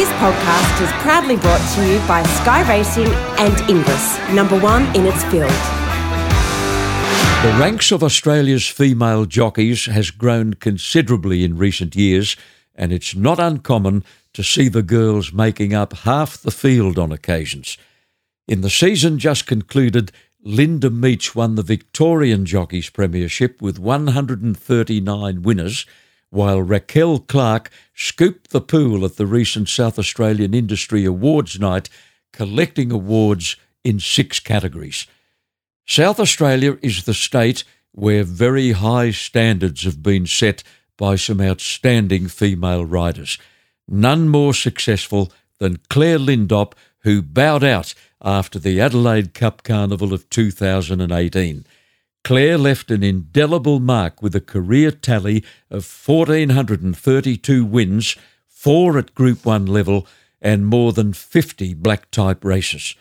This podcast is proudly brought to you by Sky Racing and Inglis, number one in its field. The ranks of Australia's female jockeys has grown considerably in recent years, and it's not uncommon to see the girls making up half the field on occasions. In the season just concluded, Linda Meech won the Victorian Jockeys Premiership with 139 winners, while Raquel Clark scooped the pool at the recent South Australian Industry Awards night, collecting awards in six categories. South Australia is the state where very high standards have been set by some outstanding female riders. None more successful than Clare Lindop, who bowed out after the Adelaide Cup Carnival of 2018. Clare left an indelible mark with a career tally of 1,432 wins, four at Group 1 level, and more than 50 black type races.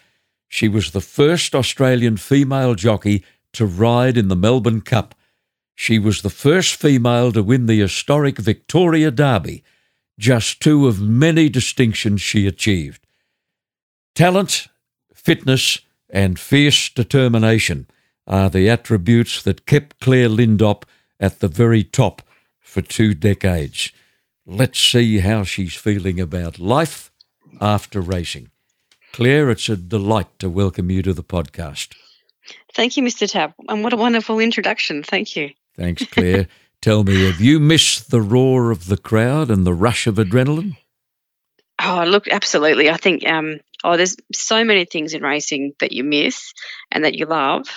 She was the first Australian female jockey to ride in the Melbourne Cup. She was the first female to win the historic Victoria Derby, just two of many distinctions she achieved. Talent, fitness, and fierce determination are the attributes that kept Clare Lindop at the very top for two decades. Let's see how she's feeling about life after racing. Clare, it's a delight to welcome you to the podcast. Thank you, Mr. Tapp. And what a wonderful introduction. Thank you. Thanks, Clare. Tell me, have you missed the roar of the crowd and the rush of adrenaline? Oh, look, absolutely. I think um, oh, there's so many things in racing that you miss and that you love.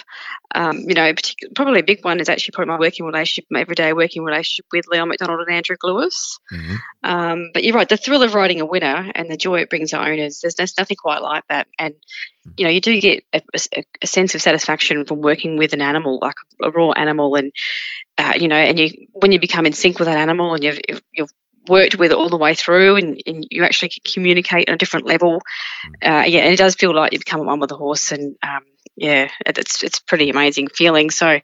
Um, you know, probably a big one is actually probably my working relationship, my everyday working relationship with Leon McDonald and Andrew Lewis. Mm-hmm. Um, but you're right, the thrill of riding a winner and the joy it brings to owners, there's, there's nothing quite like that. And, you know, you do get a, a, a sense of satisfaction from working with an animal, like a raw animal. And, uh, you know, and you when you become in sync with that animal and you've, you've worked with all the way through and, and you actually communicate on a different level. Mm. Uh, yeah, and it does feel like you become one with the horse and um, yeah, it's it's pretty amazing feeling. So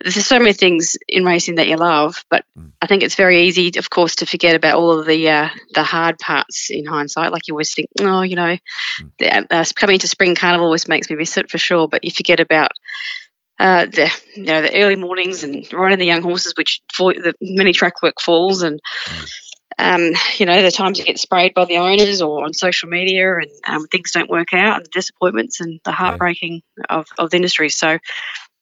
there's so many things in racing that you love, but mm. I think it's very easy, of course, to forget about all of the uh, the hard parts in hindsight. Like you always think, oh, you know, mm. uh, coming to spring carnival always makes me miss it for sure. But you forget about uh, the you know the early mornings and riding the young horses, which for the many track work falls and. Um, you know, the times you get sprayed by the owners or on social media and um, things don't work out and the disappointments and the heartbreaking yeah. of, of the industry. So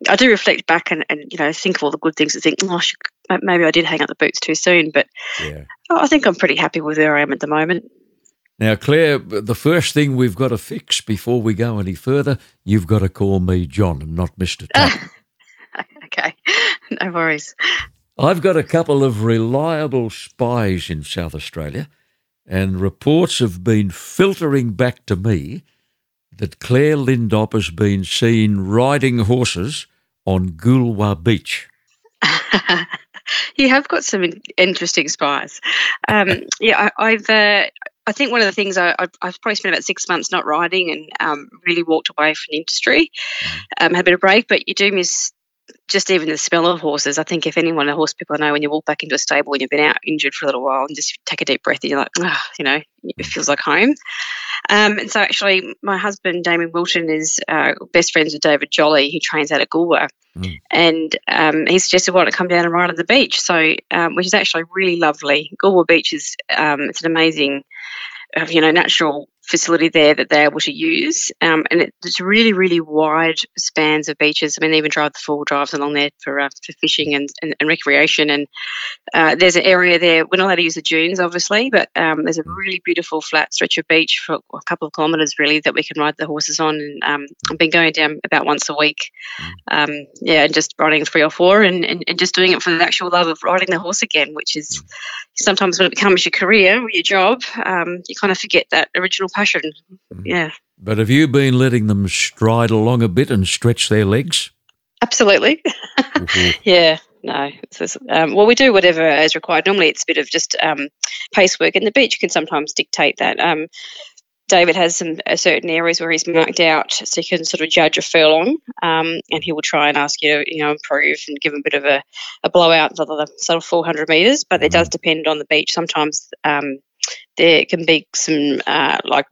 I do reflect back and, and, you know, think of all the good things and think, oh, I should, maybe I did hang up the boots too soon. But yeah. I think I'm pretty happy with where I am at the moment. Now, Clare, the first thing we've got to fix before we go any further, you've got to call me John and not Mr. Tuck. okay, no worries. I've got a couple of reliable spies in South Australia, and reports have been filtering back to me that Clare Lindop has been seen riding horses on Goolwa Beach. you have got some interesting spies. Um, yeah, I, have uh, I think one of the things I, have probably spent about six months not riding and um, really walked away from the industry. Mm. Um, had a bit of break, but you do miss just even the smell of horses. I think if anyone, a horse people know, when you walk back into a stable and you've been out injured for a little while and just take a deep breath and you're like, oh, you know, it feels like home. Um, and so actually, my husband, Damien Wilton, is uh, best friends with David Jolly, who trains out at Goolwa. Mm. And um, he suggested, why don't come down and ride on the beach? So, um, which is actually really lovely. Goolwa Beach is, um, it's an amazing, uh, you know, natural facility there that they're able to use. Um, and it, it's really, really wide spans of beaches. I mean, they even drive the four drives along there for, uh, for fishing and, and, and recreation. And uh, there's an area there, we're not allowed to use the dunes, obviously, but um, there's a really beautiful flat stretch of beach for a couple of kilometres, really, that we can ride the horses on. And um, I've been going down about once a week. Um, yeah, and just riding three or four and, and, and, just doing it for the actual love of riding the horse again, which is sometimes when it becomes your career or your job, um, you kind of forget that original Mm. Yeah. But have you been letting them stride along a bit and stretch their legs? Absolutely. Mm-hmm. yeah. No. Um, well, we do whatever is required. Normally, it's a bit of just um, pace work, and the beach You can sometimes dictate that. Um, David has some uh, certain areas where he's marked out, so you can sort of judge a furlong, um, and he will try and ask you to, you know, improve and give him a bit of a, a blowout for the sort of 400 metres. But it does mm-hmm. depend on the beach. Sometimes um, there can be some uh, like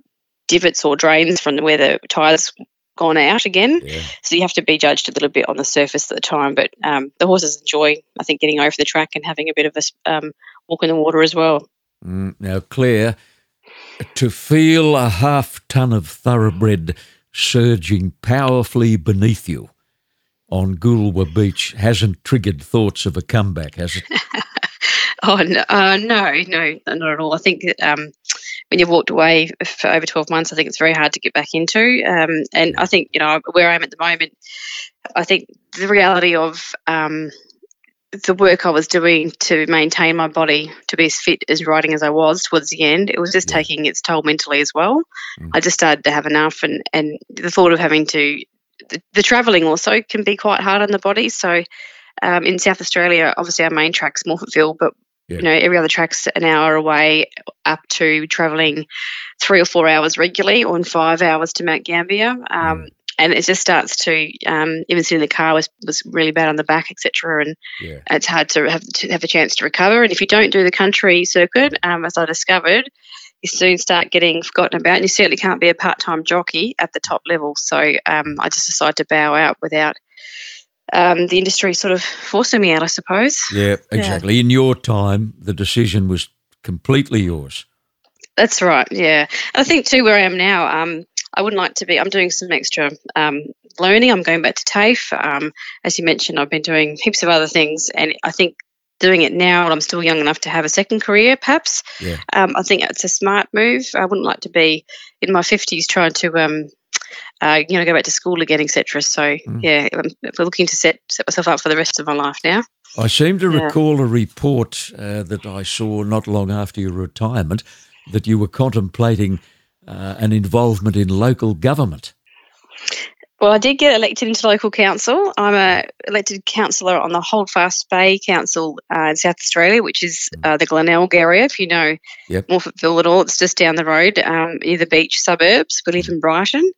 divots or drains from where the tyres gone out again. Yeah. So you have to be judged a little bit on the surface at the time. But um, the horses enjoy, I think, getting over the track and having a bit of a um, walk in the water as well. Mm, now, Clare, to feel a half ton of thoroughbred surging powerfully beneath you on Goolwa Beach hasn't triggered thoughts of a comeback, has it? oh no, uh, no, no, not at all. I think um, when you've walked away for over 12 months, I think it's very hard to get back into. Um, and I think, you know, where I am at the moment, I think the reality of um, the work I was doing to maintain my body to be as fit as riding as I was towards the end, it was just taking its toll mentally as well. Mm. I just started to have enough, and, and the thought of having to, the, the travelling also can be quite hard on the body. So um, in South Australia, obviously our main track's Morphettville, but yeah. You know, every other track's an hour away, up to travelling three or four hours regularly, or in five hours to Mount Gambier. Um, mm. And it just starts to um, even sitting in the car was, was really bad on the back, etc. And yeah. it's hard to have to have a chance to recover. And if you don't do the country circuit, um, as I discovered, you soon start getting forgotten about. And you certainly can't be a part time jockey at the top level. So um, I just decided to bow out without um, the industry sort of forcing me out, I suppose. Yeah, exactly. Yeah. In your time, the decision was completely yours. That's right. Yeah, I think too where I am now. Um, I wouldn't like to be. I'm doing some extra um, learning. I'm going back to TAFE. Um, as you mentioned, I've been doing heaps of other things, and I think doing it now, I'm still young enough to have a second career, perhaps. Yeah. Um, I think it's a smart move. I wouldn't like to be in my 50s trying to um, uh, you know, go back to school again, etc. So mm. yeah, I'm, looking to set set myself up for the rest of my life now. I seem to yeah. recall a report uh, that I saw not long after your retirement that you were contemplating uh, an involvement in local government. Well, I did get elected into local council. I'm a elected councillor on the Holdfast Bay Council uh, in South Australia, which is uh, the Glenelg area. If you know yep. Morphettville at all, it's just down the road um, near the beach suburbs. We live in Brighton,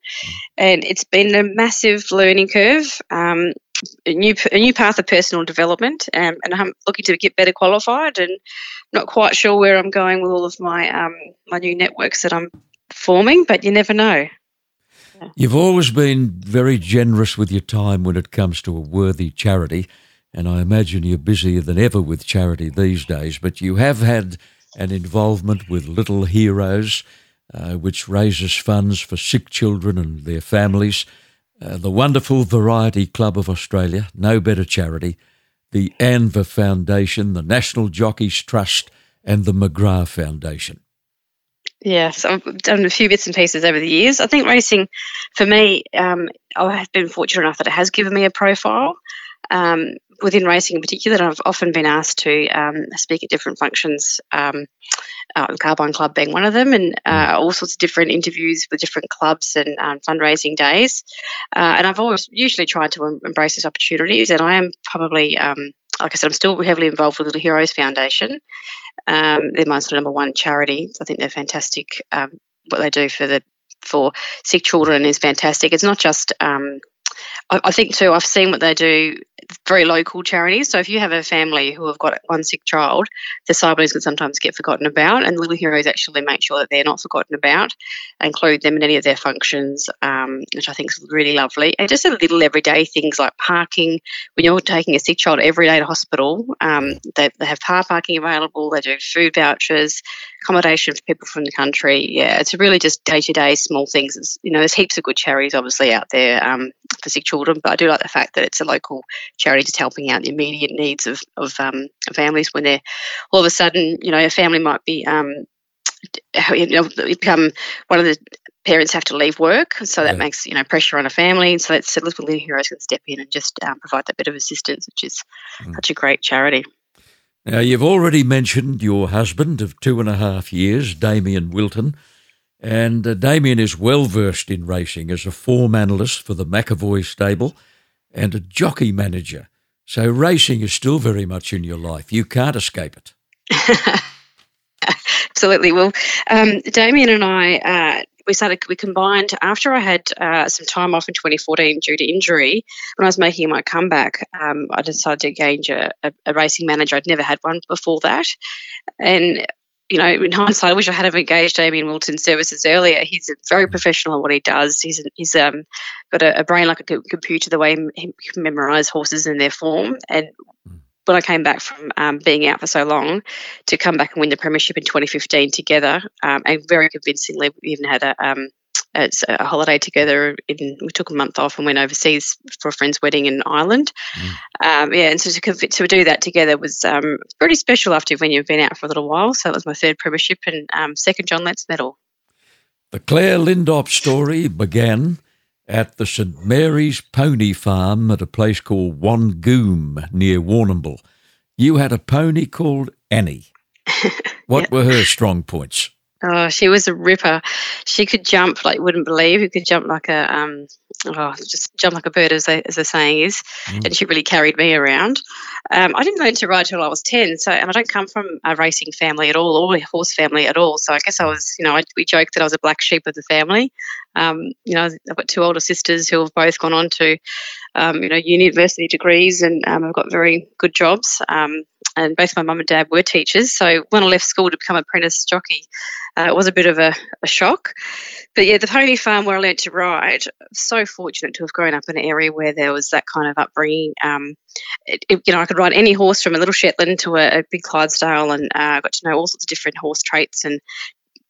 and it's been a massive learning curve. Um, a new a new path of personal development, um, and I'm looking to get better qualified. And not quite sure where I'm going with all of my um, my new networks that I'm forming, but you never know. You've always been very generous with your time when it comes to a worthy charity, and I imagine you're busier than ever with charity these days. But you have had an involvement with Little Heroes, uh, which raises funds for sick children and their families. Uh, the wonderful Variety Club of Australia, no better charity, the ANVA Foundation, the National Jockeys Trust, and the McGrath Foundation. Yes, I've done a few bits and pieces over the years. I think racing, for me, um, I have been fortunate enough that it has given me a profile. Um, within racing in particular, and I've often been asked to um, speak at different functions, um, uh, Carbine Club being one of them, and uh, mm. all sorts of different interviews with different clubs and um, fundraising days. Uh, and I've always usually tried to embrace these opportunities, and I am probably um, like I said, I'm still heavily involved with Little Heroes Foundation. Um, they're my sort of number one charity. I think they're fantastic. Um, what they do for the for sick children is fantastic. It's not just um, I, think too, I've seen what they do, very local charities. So if you have a family who have got one sick child, the siblings can sometimes get forgotten about, and Little Heroes actually make sure that they're not forgotten about, include them in any of their functions, um, which I think is really lovely. And just a little everyday things like parking. When you're taking a sick child every day to hospital, um, they, they have car parking available, they do food vouchers, accommodation for people from the country. Yeah, it's really just day to day small things. It's, you know, there's heaps of good charities obviously out there um, for sick children, but I do like the fact that it's a local charity just helping out the immediate needs of, of um, families when they're all of a sudden, you know, a family might be, um, you know, become one of the parents have to leave work, so that yeah. makes you know pressure on a family. So that's so Little Heroes can step in and just um, provide that bit of assistance, which is mm. such a great charity. Now, you've already mentioned your husband of two and a half years, Damien Wilton, and uh, Damien is well versed in racing as a form analyst for the McEvoy stable and a jockey manager. So, racing is still very much in your life. You can't escape it. Absolutely. Well, um, Damien and I uh, we started we combined after I had uh, some time off in 2014 due to injury. When I was making my comeback, um, I decided to engage a, a, a, racing manager. I'd never had one before that, and you know, in hindsight, I wish I had have engaged Damien Wilton services earlier. He's very professional at what he does. He's he's um, got a, a brain like a computer, the way he can memorize horses and their form. And mm. when I came back from um, being out for so long, to come back and win the premiership in 2015 together, um, and very convincingly, we even had a um, it's a holiday together. In, we took a month off and went overseas for a friend's wedding in Ireland. Mm. Um, yeah, and so to, to do that together was um, pretty special after when you've been out for a little while. So it was my third premiership and um, second John Letts medal. The Clare Lindop story began at the St Mary's Pony Farm at a place called Wangoom near Warrnambool. You had a pony called Annie. What yep. were her strong points? Oh, she was a ripper. She could jump like you wouldn't believe. You could jump like a um, oh, just jump like a bird, as, they, as the saying is. Mm. And she really carried me around. Um, I didn't learn to ride till I was ten. So, and I don't come from a racing family at all, or a horse family at all. So, I guess I was, you know, I, we joked that I was a black sheep of the family. Um, you know, I've got two older sisters who have both gone on to, um, you know, university degrees, and um, have got very good jobs. Um, and both my mum and dad were teachers. So when I left school to become apprentice jockey, uh, it was a bit of a, a, shock. But yeah, the pony farm where I learned to ride, so fortunate to have grown up in an area where there was that kind of upbringing. Um, it, it, you know, I could ride any horse from a little Shetland to a, a big Clydesdale, and I uh, got to know all sorts of different horse traits and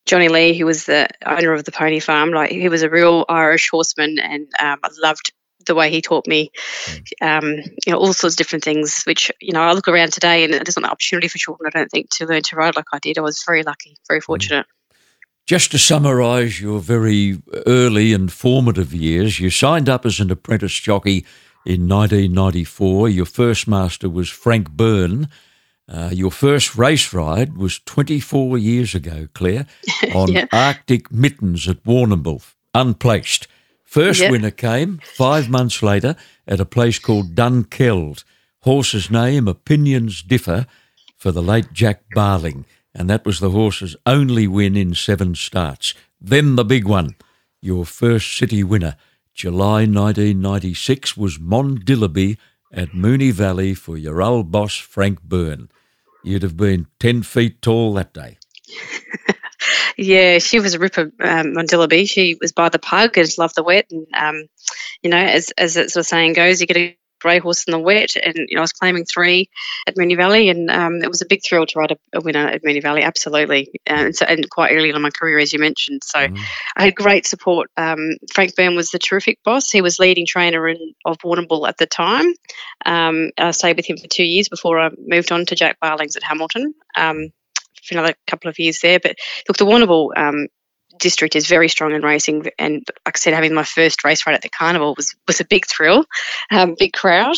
Johnny Lee, who was the owner of the pony farm, like he was a real Irish horseman, and um, I loved the way he taught me, um, you know, all sorts of different things. Which you know, I look around today, and there's not an opportunity for children, I don't think, to learn to ride like I did. I was very lucky, very fortunate. Just to summarise your very early and formative years, you signed up as an apprentice jockey in 1994. Your first master was Frank Byrne. Uh, your first race ride was 24 years ago, Clare, on yeah. Arctic Mittens at Warrnambool, unplaced. First yep. winner came five months later at a place called Dunkeld. Horse's name, opinions differ, for the late Jack Barling, and that was the horse's only win in seven starts. Then the big one, your first city winner, July 1996, was Mondillaby at Moonee Valley for your old boss, Frank Byrne. You'd have been 10 feet tall that day. Yeah, she was a ripper, um, Mondillaby. She was by the pug and loved the wet. And, um, you know, as, as that sort of saying goes, you get a grey horse in the wet. And, you know, I was claiming three at Moonee Valley. And um, it was a big thrill to ride a, a winner at Moonee Valley, absolutely. And, so, and quite early in my career, as you mentioned. So mm. I had great support. Um, Frank Byrne was the terrific boss. He was leading trainer in, of Warrnambool at the time. Um, I stayed with him for two years before I moved on to Jack Barling's at Hamilton. Um, for another couple of years there. But look, the Warrnambool um, district is very strong in racing, and like I said, having my first race ride at the carnival was was a big thrill, um, big crowd,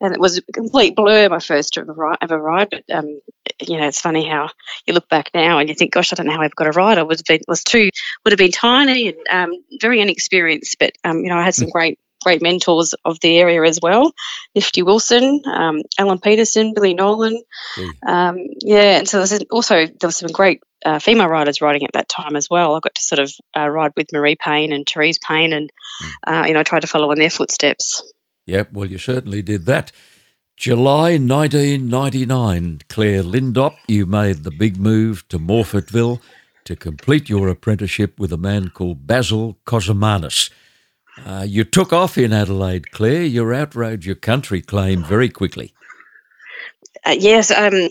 and it was a complete blur my first ever ride. Ever ride but um, you know, it's funny how you look back now and you think, gosh, I don't know how I ever got a ride. I was been, was too would have been tiny and um, very inexperienced, but um, you know, I had some mm. great great mentors of the area as well. Nifty Wilson, um, Alan Peterson, Billy Nolan. Mm. Um, yeah, and so there's also there was some great uh, female riders riding at that time as well. I got to sort of uh, ride with Marie Payne and Therese Payne, and mm. uh, you know, try to follow in their footsteps. Yep, well, you certainly did that. July 1999, Clare Lindop, you made the big move to Morphettville to complete your apprenticeship with a man called Basil Kozomanis. Uh, you took off in Adelaide, Clare. You outrode your country claim very quickly. Uh, yes, um,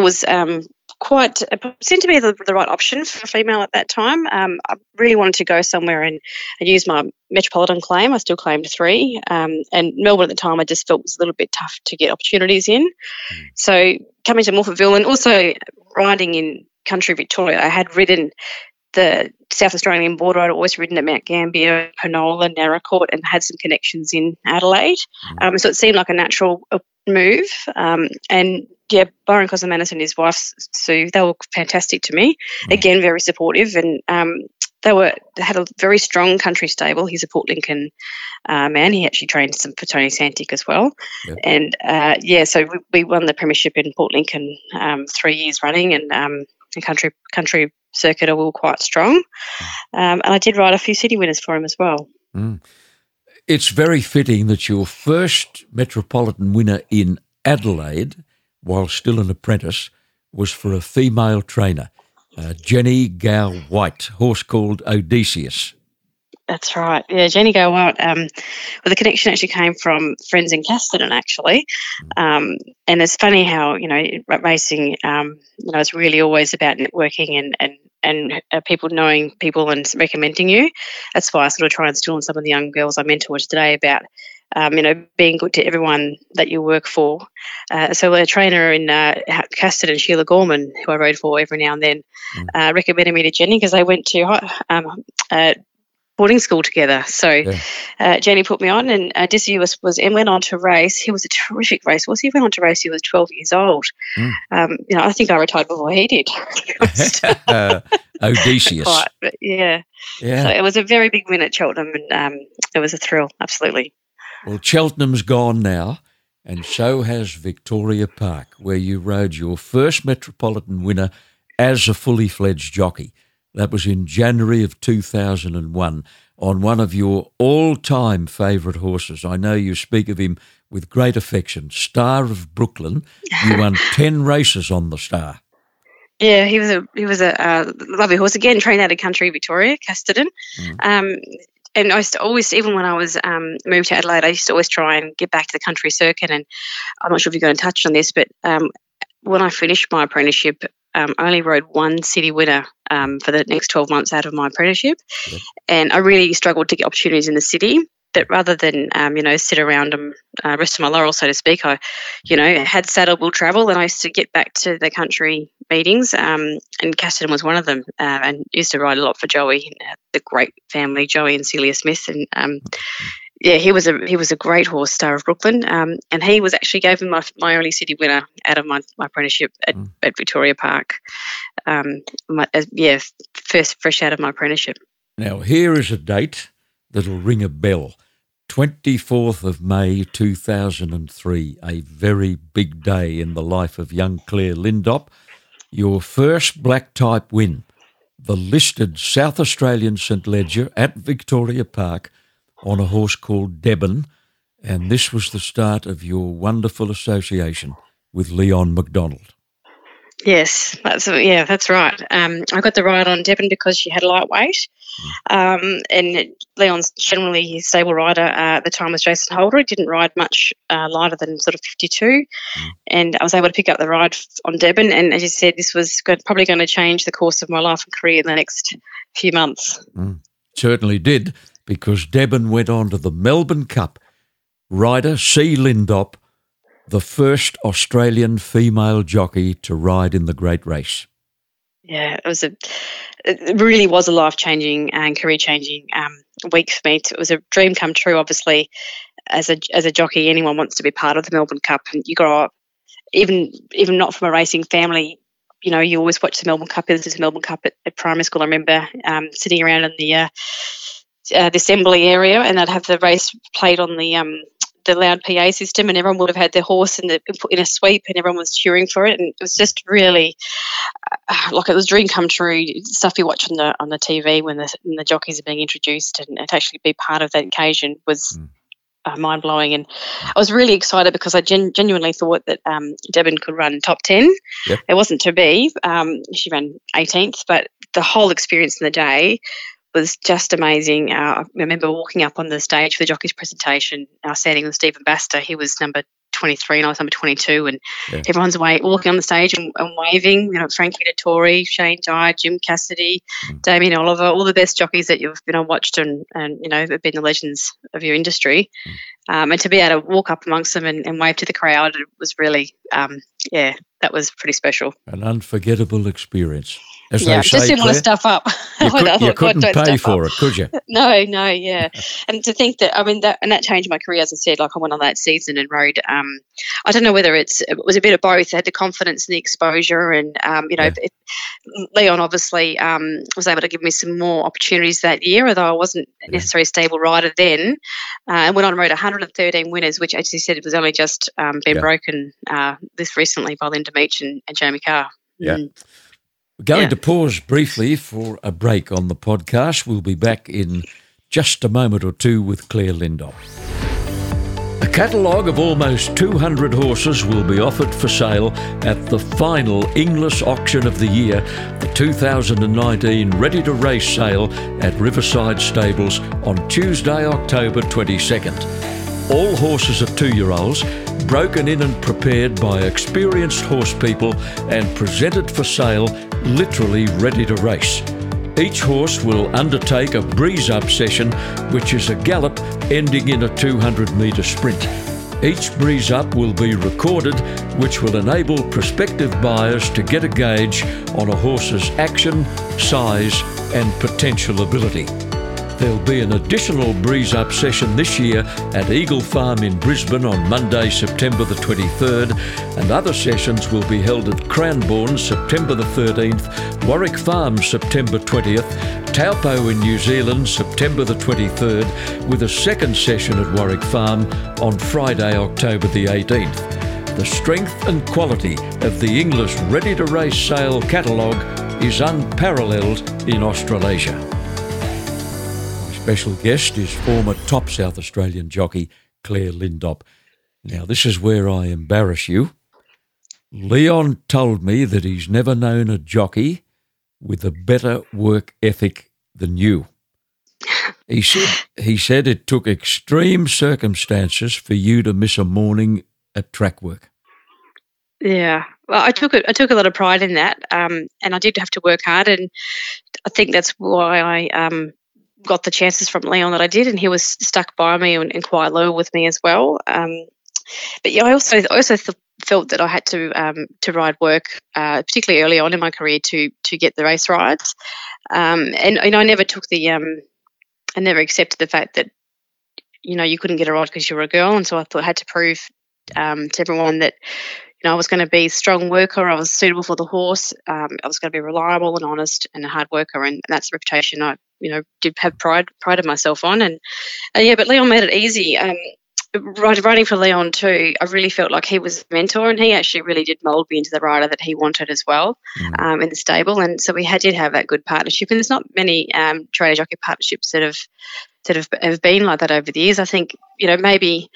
was um, quite seemed to be the, the, right option for a female at that time. Um, I really wanted to go somewhere and, and, use my metropolitan claim. I still claimed three, um, and Melbourne at the time I just felt was a little bit tough to get opportunities in. Mm. So coming to Morphettville and also riding in country Victoria, I had ridden the South Australian border. I'd always ridden at Mount Gambier, Penola, Naracoorte, and had some connections in Adelaide. Mm. Um, so it seemed like a natural uh, move. Um, and yeah, Byron Kozomanis and his wife Sue, they were fantastic to me. Mm. Again, very supportive, and um, they were they had a very strong country stable. He's a Port Lincoln uh, man. He actually trained some for Tony Santic as well, yep. and uh, yeah, so we, we, won the premiership in Port Lincoln um, three years running, and um, the country country circuit are all quite strong. Um, and I did ride a few city winners for him as well. Mm. It's very fitting that your first Metropolitan winner in Adelaide, while still an apprentice, was for a female trainer, uh, Jenny Gow White, horse called Odysseus. That's right. Yeah, Jenny Gow White. Um, well, the connection actually came from friends in Casterton, actually. Um, and it's funny how you know racing, um, you know, it's really always about networking and and and uh, people knowing people and recommending you. That's why I sort of try and instill in some of the young girls I mentor today about um, you know, being good to everyone that you work for. Uh, so a trainer in uh, Casterton, Sheila Gorman, who I rode for every now and then, mm. uh, recommended me to Jenny because they went to um, uh, boarding school together. So yeah. uh, Jenny put me on, and uh, Dizzy was, was and went on to race. He was a terrific race. Was he went on to race? He was twelve years old. Mm. Um, you know, I think I retired before he did. uh, Odysseus. Quite, but yeah. Yeah. So it was a very big win at Cheltenham, and um, it was a thrill. Absolutely. Well, Cheltenham's gone now, and so has Victoria Park, where you rode your first Metropolitan winner as a fully fledged jockey. That was in January of 2001 on one of your all time favourite horses. I know you speak of him with great affection, Star of Brooklyn. You won 10 races on the Star. Yeah, he was a he was a uh, lovely horse. Again, trained out of country Victoria, Casterton. Mm. Um, and I used to always, even when I was um, moved to Adelaide, I used to always try and get back to the country circuit. And I'm not sure if you're going to touch on this, but um, when I finished my apprenticeship, um, I only rode one city winner um, for the next 12 months out of my apprenticeship. Yep. And I really struggled to get opportunities in the city. But rather than, um, you know, sit around and uh, rest of my laurels, so to speak, I, you know, had saddleable travel and I used to get back to the country meetings. Um, and Casterton was one of them uh, and used to ride a lot for Joey, uh, the great family, Joey and Celia Smith. And, um, yeah, he was a he was a great horse, Star of Brooklyn, um, and he was actually gave me my, my only city winner out of my, my apprenticeship at, mm. at Victoria Park. Um, my, uh, yeah, first fresh out of my apprenticeship. Now here is a date that'll ring a bell. 24th of May 2003, a very big day in the life of young Clare Lindop. Your first black type win, the listed South Australian St Leger at Victoria Park on a horse called Deben, and this was the start of your wonderful association with Leon McDonald. Yes, that's yeah, that's right. Um, I got the ride on Deben because she had a lightweight, um, and Leon's generally a stable rider. Uh, at the time was Jason Holder. He didn't ride much uh, lighter than sort of fifty-two, mm. and I was able to pick up the ride on Deben. And as you said, this was good, probably going to change the course of my life and career in the next few months. Mm. Certainly did because Deben went on to the Melbourne Cup. Rider C. Lindop, the first Australian female jockey to ride in the great race. Yeah, it was a, it really was a life changing and career changing um, week for me. It was a dream come true. Obviously, as a as a jockey, anyone wants to be part of the Melbourne Cup, and you grow up, even even not from a racing family. You know, you always watch the Melbourne Cup. This is Melbourne Cup at, at primary school. I remember um, sitting around in the uh, uh, the assembly area, and they'd have the race played on the um, the loud PA system, and everyone would have had their horse in the in a sweep, and everyone was cheering for it, and it was just really uh, like it was dream come true stuff you watch on the on the TV when the when the jockeys are being introduced, and, and to actually be part of that occasion was. Mm. Uh, mind blowing, and I was really excited because I gen- genuinely thought that um, could run top ten. Yep. It wasn't to be; um, she ran 18th, but the whole experience in the day was just amazing. Uh, I remember walking up on the stage for the jockey's presentation, I was standing with Stephen Baster. He was number 23 and I was number 22 and yeah. everyone's way, walking on the stage and, and, waving, you know, Frankie Dettori, Shane Dye, Jim Cassidy, mm. Damien Oliver, all the best jockeys that you've been on watched and, and you know, have been the legends of your industry. Mm. Um, and to be able to walk up amongst them and, and wave to the crowd it was really, um, yeah, that was pretty special. An unforgettable experience. Yeah, just didn't want to stuff up. You, could, you couldn't pay for up. it, could you? No, no, yeah. and to think that, I mean, that and that changed my career. As I said, like I went on that season and rode. Um, I don't know whether it's it was a bit of both. I had the confidence and the exposure, and um, you know, yeah. it, Leon obviously um, was able to give me some more opportunities that year, although I wasn't yeah. necessarily a stable rider then. Uh, and went on and rode 113 winners, which, as you said, it was only just um, been yeah. broken uh, this recently by Linda Meech and, and Jamie Kah. Yeah. Mm. We're going yeah. to pause briefly for a break on the podcast. We'll be back in just a moment or two with Clare Lindop. A catalogue of almost 200 horses will be offered for sale at the final Inglis auction of the year, the 2019 Ready to Race sale at Riverside Stables on Tuesday, October 22nd. All horses are two year olds, broken in and prepared by experienced horse people and presented for sale literally ready to race. Each horse will undertake a breeze up session, which is a gallop ending in a 200 metre sprint. Each breeze up will be recorded, which will enable prospective buyers to get a gauge on a horse's action, size, and potential ability. There'll be an additional breeze up session this year at Eagle Farm in Brisbane on Monday, September the 23rd, and other sessions will be held at Cranbourne September the 13th, Warwick Farm September 20th, Taupo in New Zealand September the 23rd, with a second session at Warwick Farm on Friday, October the 18th. The strength and quality of the Inglis Ready to Race sale catalogue is unparalleled in Australasia special guest is former top South Australian jockey Clare Lindop. Now, this is where I embarrass you. Leon told me that he's never known a jockey with a better work ethic than you. He said he said it took extreme circumstances for you to miss a morning at track work. Yeah, well, I took it. I took a lot of pride in that, um, and I did have to work hard, and I think that's why I um, got the chances from Leon that I did, and he was stuck by me and, and quite loyal with me as well. Um, but yeah, I also also th- felt that I had to um, to ride work, uh, particularly early on in my career, to to get the race rides, um, and and I never took the um, I never accepted the fact that you know you couldn't get a ride because you were a girl, and so I thought I had to prove um, to everyone that you know, I was going to be a strong worker. I was suitable for the horse. Um, I was going to be reliable and honest and a hard worker, and, and that's the reputation I, you know, did have pride pride of myself on. And, and yeah, but Leon made it easy. Um, writing for Leon too, I really felt like he was a mentor, and he actually really did mould me into the rider that he wanted as well mm. um, in the stable. And so we had, did have that good partnership. And there's not many um, trainer jockey partnerships that have that have, have been like that over the years. I think you know maybe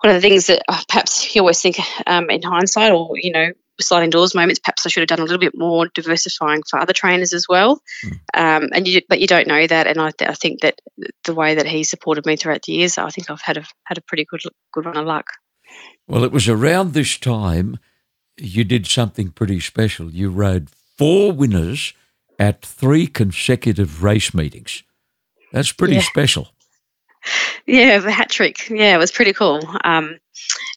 one of the things that uh, perhaps you always think um, in hindsight or, you know, sliding doors moments, perhaps I should have done a little bit more diversifying for other trainers as well. Mm. Um, and you, but you don't know that. And I, th- I, think that the way that he supported me throughout the years, I think I've had a, had a pretty good, good run of luck. Well, it was around this time you did something pretty special. You rode four winners at three consecutive race meetings. That's pretty yeah. special. Yeah, the hat trick. Yeah, it was pretty cool. Um,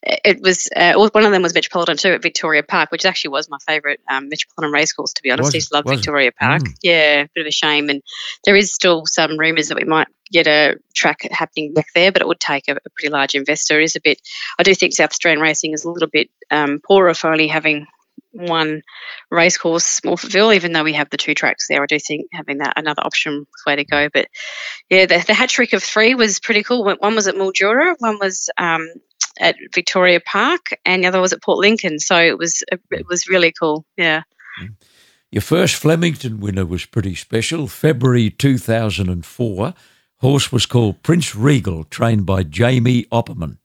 it was uh, one of them was Metropolitan too at Victoria Park, which actually was my favourite um, Metropolitan racecourse. To be honest, was, I used to love Victoria it? Park. Mm. Yeah, bit of a shame, and there is still some rumours that we might get a track happening back there, but it would take a, a pretty large investor. It is a bit. I do think South Australian racing is a little bit um, poorer for only having one racecourse, Morphettville, even though we have the two tracks there. I do think having that another option way to go. But yeah, the, the hat trick of three was pretty cool. One was at Mildura, one was um, at Victoria Park, and the other was at Port Lincoln. So it was it was really cool. Yeah. Your first Flemington winner was pretty special. February 2004. Horse was called Prince Regal, trained by Jamie Opperman.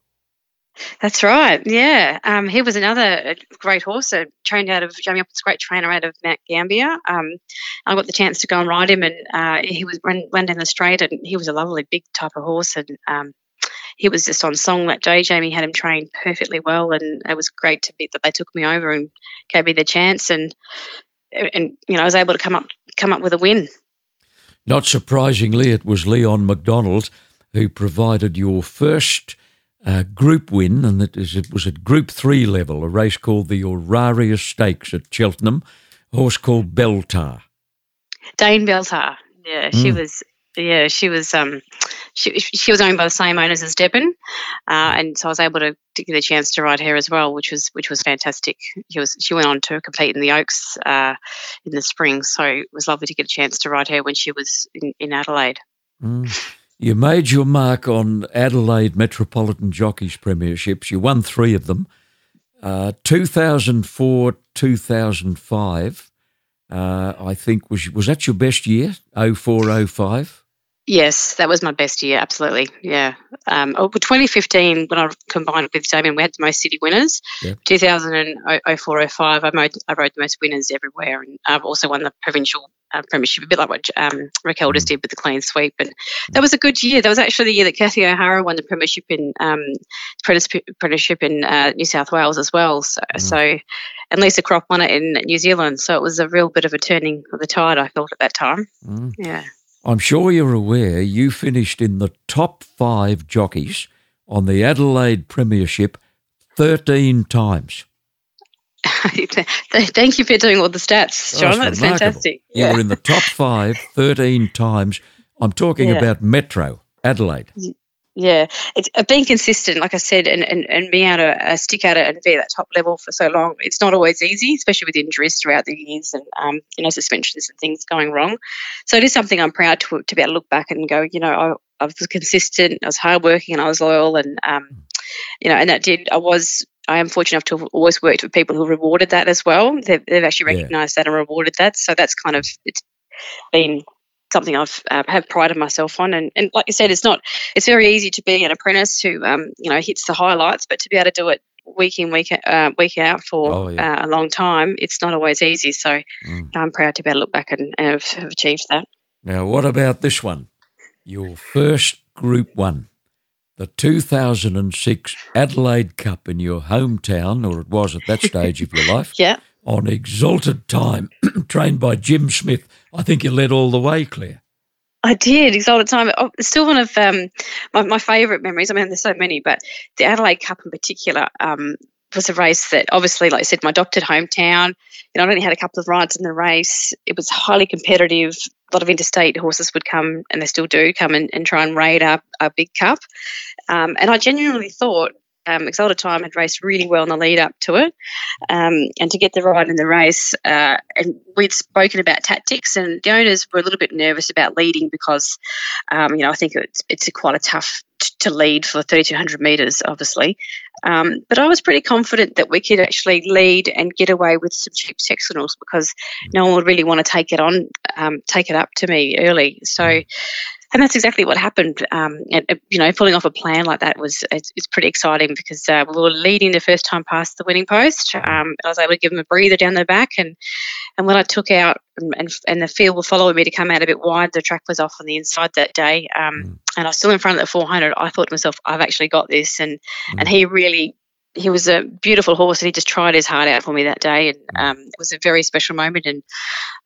That's right. Yeah. Um, he was another great horse, a trained out of Jamie Opperman's great trainer out of Mount Gambier. Um, I got the chance to go and ride him, and uh, he was ran, ran, down the straight, and he was a lovely big type of horse, and um, he was just on song that day. Jamie had him trained perfectly well, and it was great to be that they took me over and gave me the chance, and and you know I was able to come up come up with a win. Not surprisingly, it was Leon McDonald who provided your first uh, group win, and it, is, it was at Group Three level, a race called the Auraria Stakes at Cheltenham, a horse called Beltar. Dane Beltar, yeah, she mm. was, yeah, she was, um, she she was owned by the same owners as Deben, uh, and so I was able to, to, get a chance to ride her as well, which was which was fantastic. She was she went on to compete in the Oaks uh, in the spring, so it was lovely to get a chance to ride her when she was in, in Adelaide. Mm. You made your mark on Adelaide Metropolitan Jockeys Premierships. You won three of them. Uh, 2004, 2005, uh, I think was was that your best year? 04, 05? Yes, that was my best year. Absolutely, yeah. Um, oh, 2015, when I combined with Damien, we had the most city winners. Yeah. 2004, 05, I, made, I rode the most winners everywhere, and I've also won the provincial uh, premiership, a bit like what um, Raquel just mm. did with the clean sweep. And that was a good year. That was actually the year that Kathy O'Hara won the premiership in um, apprenticeship in uh, New South Wales as well. So, mm. so, and Lisa Cropp won it in New Zealand. So it was a real bit of a turning of the tide. I felt at that time. Mm. Yeah. I'm sure you're aware you finished in the top five jockeys on the Adelaide Premiership 13 times. Thank you for doing all the stats, oh, John. That's, That's fantastic. You yeah. were in the top five 13 times. I'm talking yeah. about Metro, Adelaide. Yeah, it's uh, being consistent, like I said, and, and, and being able to uh, stick at it and be at that top level for so long. It's not always easy, especially with injuries throughout the years and um, you know suspensions and things going wrong. So it is something I'm proud to to be able to look back and go, you know, I, I was consistent, I was hardworking, and I was loyal, and um, you know, and that did. I was I am fortunate enough to have always worked with people who rewarded that as well. They've, they've actually recognised yeah. that and rewarded that. So that's kind of it's been something I've uh, have prided myself on. And, and like you said, it's not it's very easy to be an apprentice who um, you know hits the highlights, but to be able to do it week in week uh, week out for oh, yeah. uh, a long time, it's not always easy. So mm. I'm proud to be able to look back and, and have, have achieved that. Now, what about this one? Your first Group One the 2006 Adelaide Cup in your hometown, or it was at that stage of your life. Yeah. On exalted time, trained by Jim Smith. I think you led all the way, Clare. I did, exalted time. Oh, it's still one of um, my, my favourite memories. I mean, there's so many, but the Adelaide Cup in particular um, was a race that obviously, like I said, my adopted hometown. You know, I only had a couple of rides in the race. It was highly competitive. A lot of interstate horses would come, and they still do come and, and try and raid our, our big cup. Um, and I genuinely thought um, Exalted Time had raced really well in the lead up to it, um, and to get the ride in the race. Uh, and we'd spoken about tactics, and the owners were a little bit nervous about leading because, um, you know, I think it's it's a quite a tough t- to lead for 3,200 metres, obviously. Um, but I was pretty confident that we could actually lead and get away with some cheap sectionals because no one would really want to take it on, um, take it up to me early. So and that's exactly what happened. Um, and, uh, you know, pulling off a plan like that was it's, it's pretty exciting because uh, we were leading the first time past the winning post. Um, I was able to give them a breather down the back, and and when I took out and, and, and the field were following me to come out a bit wide, the track was off on the inside that day, um, mm. and I was still in front of the 400. I thought to myself, I've actually got this, and mm. and he really he was a beautiful horse and he just tried his heart out for me that day and mm. um, it was a very special moment and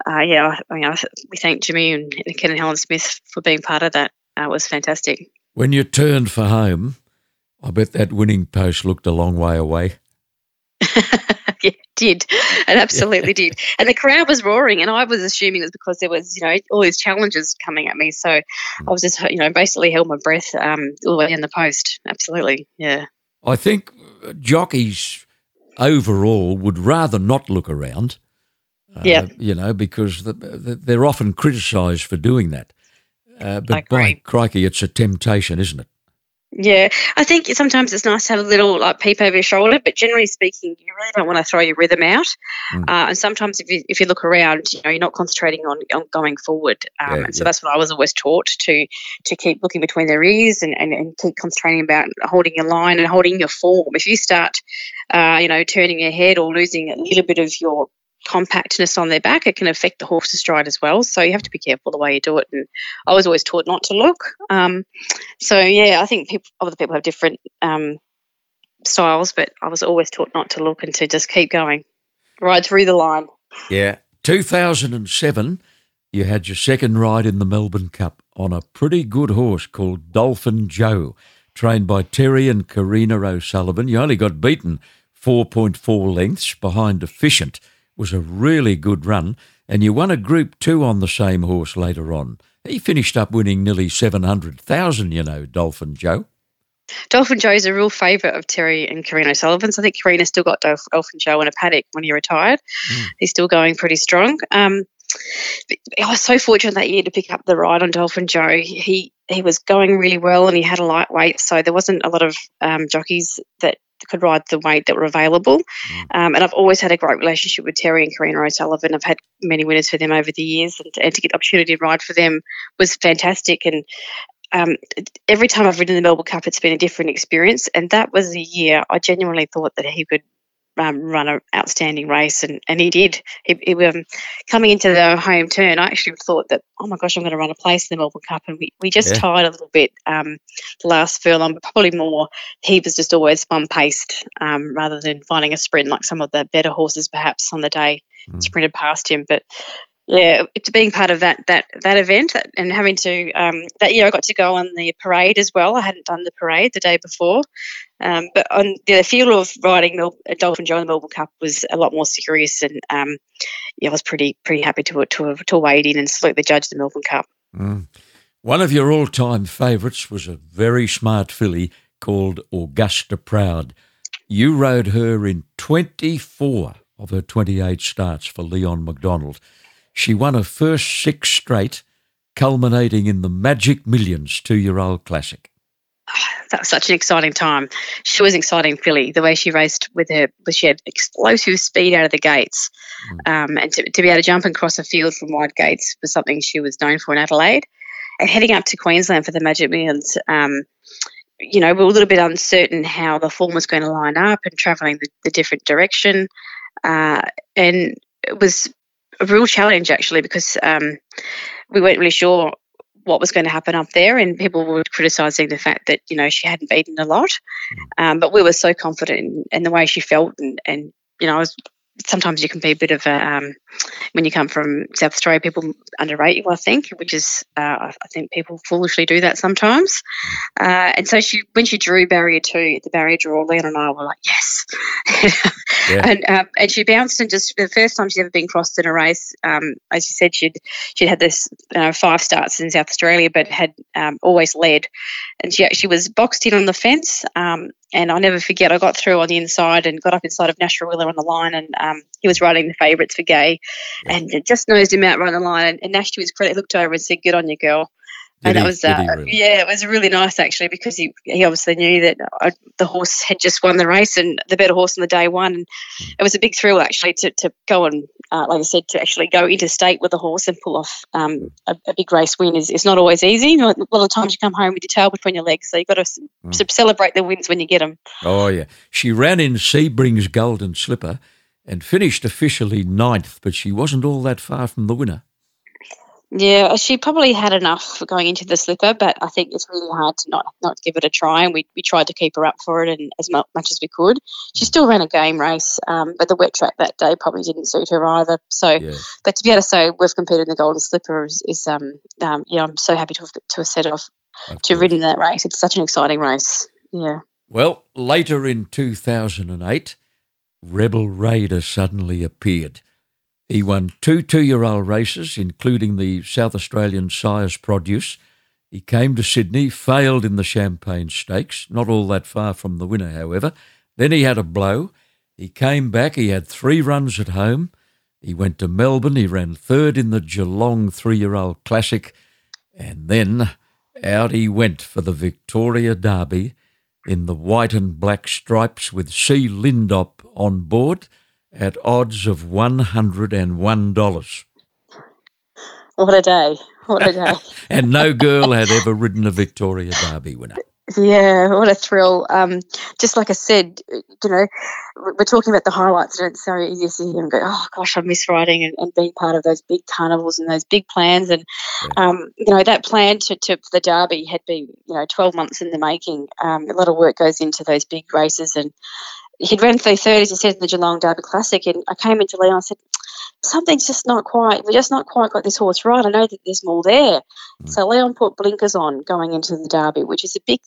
uh, yeah I, mean, I, we thank Jimmy and, and Ken and Helen Smith for being part of that uh, it was fantastic when you turned for home I bet that winning post looked a long way away yeah, did. It absolutely did. And the crowd was roaring, and I was assuming it was because there was, you know, all these challenges coming at me. So mm. I was just, you know, basically held my breath um, all the way in the post. Absolutely, yeah. I think jockeys overall would rather not look around. Uh, yeah. You know, because the, the, they're often criticised for doing that. Uh, but by crikey, it's a temptation, isn't it? Yeah, I think sometimes it's nice to have a little like peep over your shoulder, but generally speaking, you really don't want to throw your rhythm out. Mm. Uh, and sometimes, if you if you look around, you know, you're not concentrating on, on going forward. Um, yeah, and so yeah. that's what I was always taught to to keep looking between their ears and, and, and keep concentrating about holding your line and holding your form. If you start, uh, you know, turning your head or losing a little bit of your compactness on their back, it can affect the horse's stride as well. So you have to be careful the way you do it. And I was always taught not to look. Um, so yeah, I think people, other people have different um, styles, but I was always taught not to look and to just keep going, ride through the line. Yeah, 2007, you had your second ride in the Melbourne Cup on a pretty good horse called Dolphin Joe, trained by Terry and Karina O'Sullivan. You only got beaten 4.4 lengths behind Efficient was a really good run, and you won a Group 2 on the same horse later on. He finished up winning nearly 700,000, you know, Dolphin Joe. Dolphin Joe is a real favourite of Terry and Karina Sullivan's. I think Karina still got Dolphin Joe in a paddock when he retired. Mm. He's still going pretty strong. Um, I was so fortunate that year to pick up the ride on Dolphin Joe. He he was going really well and he had a lightweight, so there wasn't a lot of um, jockeys that could ride the weight that were available. Mm. Um, and I've always had a great relationship with Terry and Karina O'Sullivan. I've had many winners for them over the years, and, and to get the opportunity to ride for them was fantastic. And um, every time I've ridden the Melbourne Cup, it's been a different experience. And that was a year I genuinely thought that he could um, run an outstanding race, and, and he did. He, he um, coming into the home turn, I actually thought that, oh my gosh, I'm going to run a place in the Melbourne Cup, and we, we just yeah. tied a little bit um, the last furlong, but probably more. He was just always one paced um, rather than finding a sprint like some of the better horses perhaps on the day mm. sprinted past him. But yeah, it's being part of that that that event and having to um, that year I got to go on the parade as well. I hadn't done the parade the day before, um, but on the feel of riding Mel- Dolphin Jo in the Melbourne Cup was a lot more serious, and um, yeah, I was pretty pretty happy to to to wade in and salute the judge the Melbourne Cup. Mm. One of your all time favourites was a very smart filly called Augusta Proud. You rode her in 24 of her 28 starts for Leon McDonald. She won her first six straight, culminating in the Magic Millions two year old classic. That was such an exciting time. She was an exciting filly. The way she raced with her, she had explosive speed out of the gates, mm. um, and to, to, be able to jump and cross a field from wide gates was something she was known for in Adelaide. And heading up to Queensland for the Magic Millions, um, you know, we were a little bit uncertain how the form was going to line up and travelling the, the, different direction. Uh, and it was a real challenge actually because um, we weren't really sure what was going to happen up there, and people were criticising the fact that you know she hadn't beaten a lot, mm. um, but we were so confident in, in, the way she felt, and, and you know I was sometimes you can be a bit of a um, when you come from South Australia, people underrate you. I think, which is uh, I think people foolishly do that sometimes. Uh, and so she, when she drew barrier two the barrier draw, Leon and I were like, yes. yeah. And um, and she bounced and just the first time she's ever been crossed in a race. Um, as you said, she'd she'd had this uh, five starts in South Australia, but had um, always led, and she actually was boxed in on the fence. Um, and I'll never forget, I got through on the inside and got up inside of Nash Rawiller on the line, and um, he was riding the favourites for Gai, yeah. and just nosed him out right on the line. And, and Nash, to his credit, looked over and said, "Good on you, girl." Did and he, that was uh, really? yeah, it was really nice actually because he he obviously knew that uh, the horse had just won the race and the better horse on the day won. And mm. it was a big thrill actually to, to go and uh, like I said to actually go interstate with the horse and pull off um, a, a, big race win is, is not always easy. A lot of times you come home with your tail between your legs, so you've got to mm. celebrate the wins when you get them. Oh yeah, she ran in Sebring's Golden Slipper and finished officially ninth, but she wasn't all that far from the winner. Yeah, she probably had enough going into the slipper, but I think it's really hard to not not give it a try. And we, we tried to keep her up for it and as much as we could. She still ran a game race, um, but the wet track that day probably didn't suit her either. So, yeah. but to be able to say we've competed in the Golden Slipper is, is um, um, yeah, I'm so happy to have, to have set off of to ridden that race. It's such an exciting race. Yeah. Well, later in 2008, Rebel Raider suddenly appeared. He won two two year old races, including the South Australian Sires Produce. He came to Sydney, failed in the Champagne Stakes, not all that far from the winner, however. Then he had a blow. He came back, he had three runs at home. He went to Melbourne, he ran third in the Geelong three year old Classic, and then out he went for the Victoria Derby in the white and black stripes with C. Lindop on board at odds of $101. What a day. What a day. and no girl had ever ridden a Victoria Derby winner. Yeah, what a thrill. Um, just like I said, you know, we're talking about the highlights, and it's so easy to see him go, oh gosh, I miss riding and, and being part of those big carnivals and those big plans. And, yeah. um, you know, that plan to, to the Derby had been, you know, 12 months in the making. Um, a lot of work goes into those big races, and he'd run through 30s, he said, in the Geelong Derby Classic. And I came into Leon and said, something's just not quite, we just not quite got this horse right. I know that there's more there. Mm. So Leon put blinkers on going into the Derby, which is a big,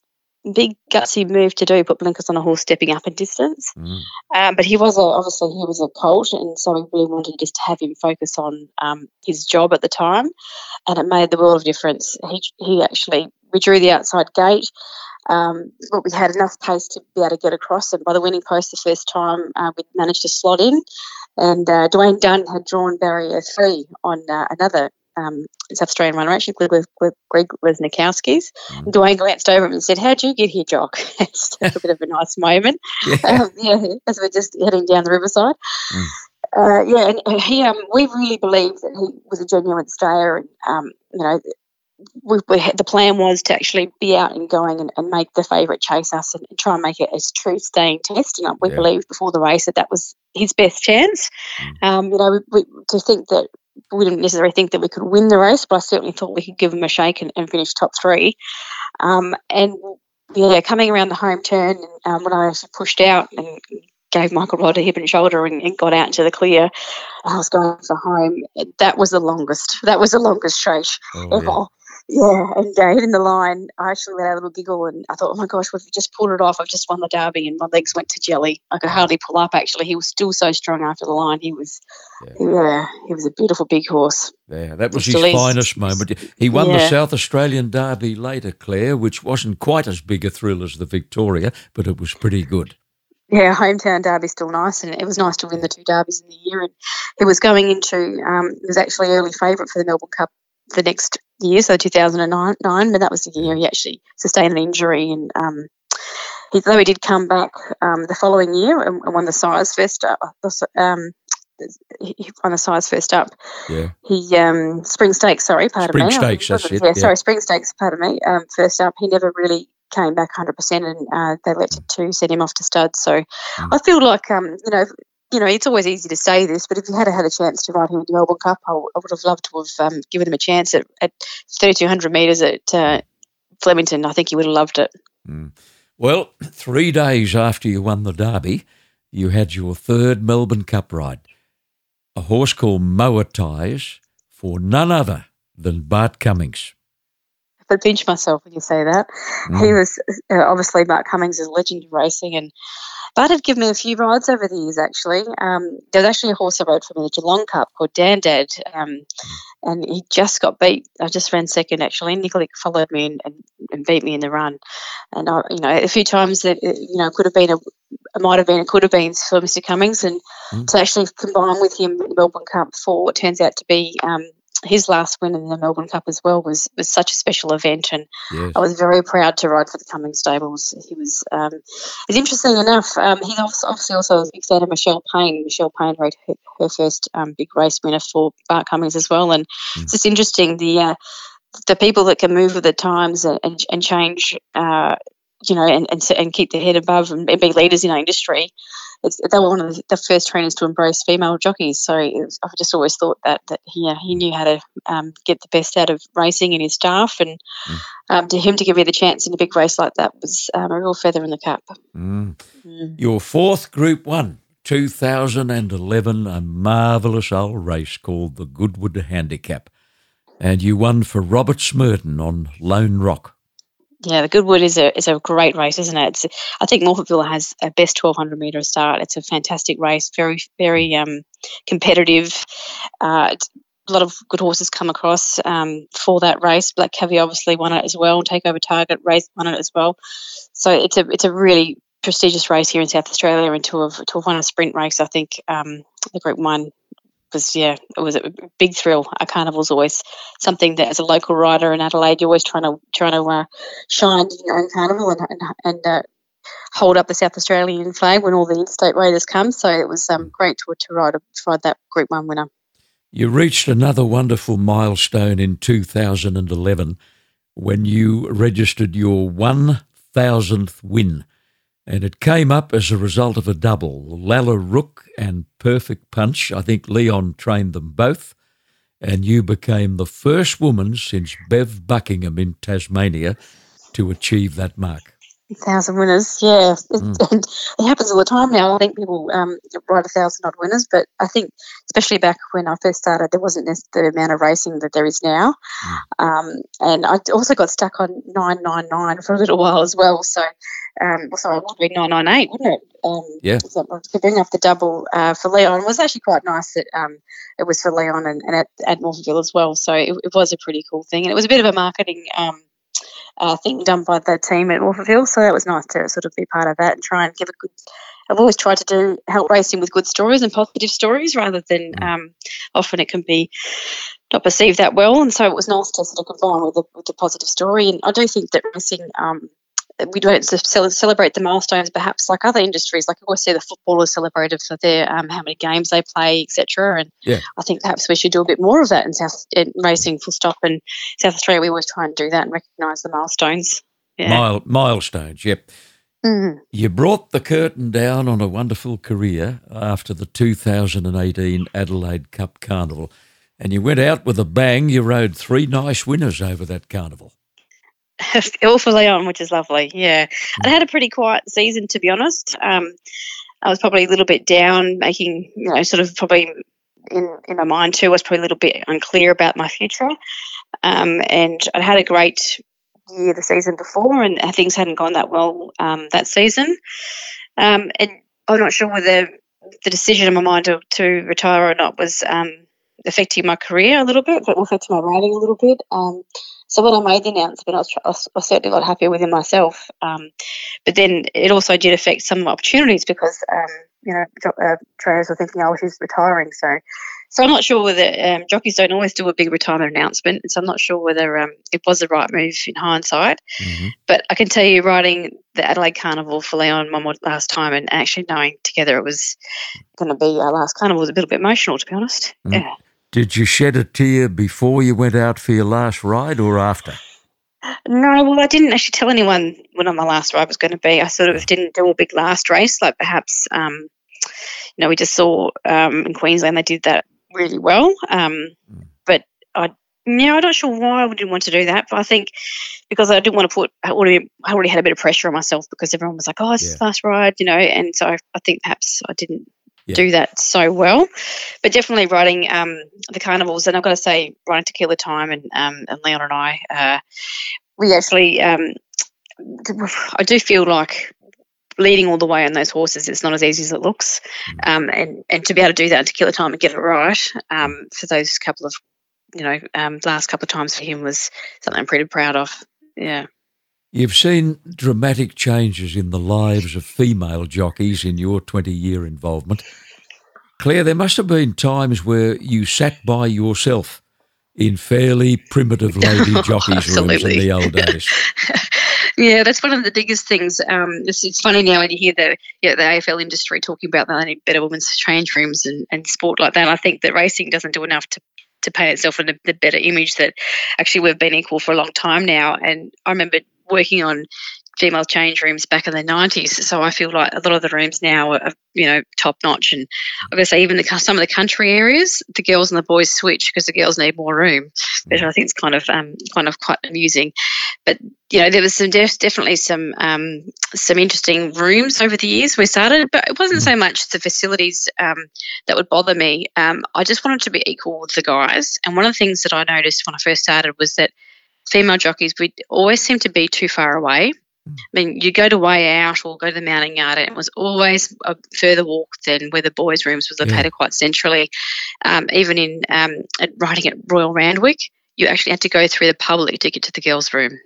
big gutsy move to do, put blinkers on a horse stepping up in distance. Mm. Um, but he was a, obviously he was a colt, and so we really wanted just to have him focus on um, his job at the time, and it made the world of difference. He he actually we drew the outside gate. Um, but we had enough pace to be able to get across. And by the winning post, the first time uh, we managed to slot in, and uh, Dwayne Dunn had drawn barrier three on uh, another um, South Australian runner, actually, Greg, Greg Lesnikowski's. Mm. Dwayne glanced over him and said, How'd you get here, Jock? it's a bit of a nice moment. Yeah. Um, yeah, as we're just heading down the riverside. Mm. Uh, yeah, and he, um, we really believe that he was a genuine stayer, and um, you know, we, we the plan was to actually be out and going and, and make the favourite chase us and, and, try and make it a true staying test. And we yeah. believed before the race that that was his best chance. Mm. Um, you know, we, we, to think that we didn't necessarily think that we could win the race, but I certainly thought we could give him a shake and, and finish top three. Um, and yeah, coming around the home turn, um, when I actually pushed out and gave Michael Rodd a hip and shoulder and, and, got out into the clear, I was going for home. That was the longest. That was the longest chase oh, ever. Yeah. Yeah, and uh, hitting the line, I actually let out a little giggle and I thought, oh my gosh, we've just pulled it off. I've just won the derby and my legs went to jelly. I could hardly pull up actually. He was still so strong after the line. He was, yeah, yeah he was a beautiful big horse. Yeah, that was his finest moment. He won yeah. the South Australian Derby later, Clare, which wasn't quite as big a thrill as the Victoria, but it was pretty good. Yeah, hometown derby still nice, and it was nice to win the two derbies in the year. And he was going into, um, he was actually early favourite for the Melbourne Cup the next year, so 2009, but that was the year he actually sustained an injury. And um, he, though he did come back um, the following year and, and won the Sires first up, um, he won the Sires first up. Yeah. He um, Spring Stakes, sorry, pardon Spring me. Spring stakes, that's it. Yeah, yeah, sorry, Spring Stakes, pardon me. Um, first up, he never really came back 100% and uh, they elected to send him off to stud. So mm. I feel like, um, you know, you know, it's always easy to say this, but if you had had a chance to ride him in the Melbourne Cup, I, I would have loved to have um, given him a chance at, at 3,200 metres at uh, Flemington. I think he would have loved it. Mm. Well, three days after you won the Derby, you had your third Melbourne Cup ride. A horse called Moatize for none other than Bart Cummings. I pinch myself when you say that. Mm. He was uh, obviously Bart Cummings is a legend of racing, and Bart had given me a few rides over the years, actually. Um, there was actually a horse I rode from the Geelong Cup called Dandad, um, and he just got beat. I just ran second, actually. Nikolic followed me and, and, and, beat me in the run. And, I, you know, a few times that, you know, could have been a, it might have been, it could have been for Mr. Cummings. And mm. to actually combine with him in the Melbourne Cup for what turns out to be um, his last win in the Melbourne Cup as well was was such a special event, and yes. I was very proud to ride for the Cummings stables. He was, um, it's interesting enough. Um, he's obviously also a big fan of Michelle Payne. Michelle Payne rode her, her first um, big race winner for Bart Cummings as well, and mm. it's just interesting the. Uh, the people that can move with the times and, and, and change, uh, you know, and, and, and keep their head above and, and be leaders in our industry they were one of the first trainers to embrace female jockeys. So was, I've just always thought that that he uh, he knew how to um, get the best out of racing and his staff, and mm. um, to him to give me the chance in a big race like that was um, a real feather in the cap. Mm. Mm. Your fourth Group One. 2011, a marvellous old race called the Goodwood Handicap. And you won for Robert Smerdon on Lone Rock. Yeah, the Goodwood is a is a great race, isn't it? It's, I think Morphettville has a best twelve hundred meter start. It's a fantastic race, very very um, competitive. Uh, a lot of good horses come across um, for that race. Black Caviar obviously won it as well. Takeover Target race won it as well. So it's a it's a really prestigious race here in South Australia. And to have to have won a sprint race, I think um, the Group One was yeah, it was a big thrill. A carnival's always something that, as a local rider in Adelaide, you're always trying to trying to uh, shine in your own carnival and and, and uh, hold up the South Australian flag when all the interstate riders come. So it was um, great to, to ride ride that Group One winner. You reached another wonderful milestone in 2011 when you registered your 1,000th win and it came up as a result of a double. Lalla Rook and Perfect Punch. I think Leon trained them both. And you became the first woman since Bev Buckingham in Tasmania to achieve that mark thousand winners. Yeah, mm. and it happens all the time now. I think people um, write a thousand odd winners, but I think especially back when I first started, there wasn't the amount of racing that there is now. Mm. Um, and I also got stuck on nine nine nine for a little while as well. So, um, well, sorry, it would be nine nine eight, wouldn't it? Um, yeah. So to bring up the double uh, for Leon it was actually quite nice that um, it was for Leon and, and at, at Morphettville as well. So it, it, was a pretty cool thing, and it was a bit of a marketing. Um, uh, thing done by the team at Morphettville. So that was nice to sort of be part of that and try and give a good I've always tried to do help racing with good stories and positive stories rather than Mm. um, often it can be not perceived that well. And so it was nice to sort of combine with the, with the positive story. And I do think that racing, um, we don't celebrate the milestones perhaps like other industries. Like I always see the footballers celebrated for their um, how many games they play, etc. And Yeah. I think perhaps we should do a bit more of that in South in racing. Full stop. And South Australia, we always try and do that and recognise the milestones. Yeah. Mile, milestones, yep. Mm. You brought the curtain down on a wonderful career after the 2018 Adelaide Cup Carnival, and you went out with a bang. You rode three nice winners over that carnival. all for Leon, which is lovely. Yeah, I had a pretty quiet season to be honest. Um, I was probably a little bit down, making you know, sort of probably in in my mind too. I was probably a little bit unclear about my future, um, and I had a great year the season before, and things hadn't gone that well um, that season. Um, and I'm not sure whether the decision in my mind to, to retire or not was um, affecting my career a little bit, but affecting my writing a little bit. Um, so when I made the announcement, I was, I was, certainly a lot happier within myself. Um, but then it also did affect some opportunities because um, you know jo- uh, trainers were thinking, oh, she's retiring. So, so I'm not sure whether um, jockeys don't always do a big retirement announcement. So I'm not sure whether um, it was the right move in hindsight. Mhm. But I can tell you, riding the Adelaide Carnival for Leon Momod last time, and actually knowing together it was going to be our last carnival was a little bit emotional, to be honest. Mm. Yeah. Did you shed a tear before you went out for your last ride or after? No, well, I didn't actually tell anyone when on my last ride was going to be. I sort of didn't do a big last race, like perhaps, um, you know, we just saw um, in Queensland they did that really well. Um, Mm. but I, yeah, I'm not sure why I didn't want to do that. But I think because I didn't want to put, I already, I already had a bit of pressure on myself because everyone was like, "Oh, it's Yeah. last ride," you know, and so I, I think perhaps I didn't Yeah. do that so well. But definitely riding um, the carnivals, and I've got to say, riding Tequila Time and um, and Leon and I, uh, we actually, um, I do feel like leading all the way on those horses it's not as easy as it looks um, and and to be able to do that in tequila time and get it right um, for those couple of you know um, last couple of times for him was something i'm pretty proud of yeah You've seen dramatic changes in the lives of female jockeys in your 20 year involvement. Clare, there must have been times where you sat by yourself in fairly primitive lady jockeys' rooms in the old days. yeah, that's one of the biggest things. Um, it's, it's funny now when you hear the yeah, the AFL industry talking about they need better women's change rooms and, and sport like that. I think that racing doesn't do enough to to paint itself in a, the better image that actually we've been equal for a long time now. And I remember working on female change rooms back in the 90s. So I feel like a lot of the rooms now are, you know, top notch. And I guess even the, some of the country areas, the girls and the boys switch because the girls need more room, which I think is kind of um, kind of quite amusing. But you know, there was some def- definitely some um, some interesting rooms over the years we started, but it wasn't so much the facilities um, that would bother me. Um, I just wanted to be equal with the guys. And one of the things that I noticed when I first started was that female jockeys we always seem to be too far away. I mean, you go to way out or go to the mounting yard, and it was always a further walk than where the boys' rooms was located quite centrally. Um, even in um, at riding at Royal Randwick, you actually had to go through the public to get to the girls' room.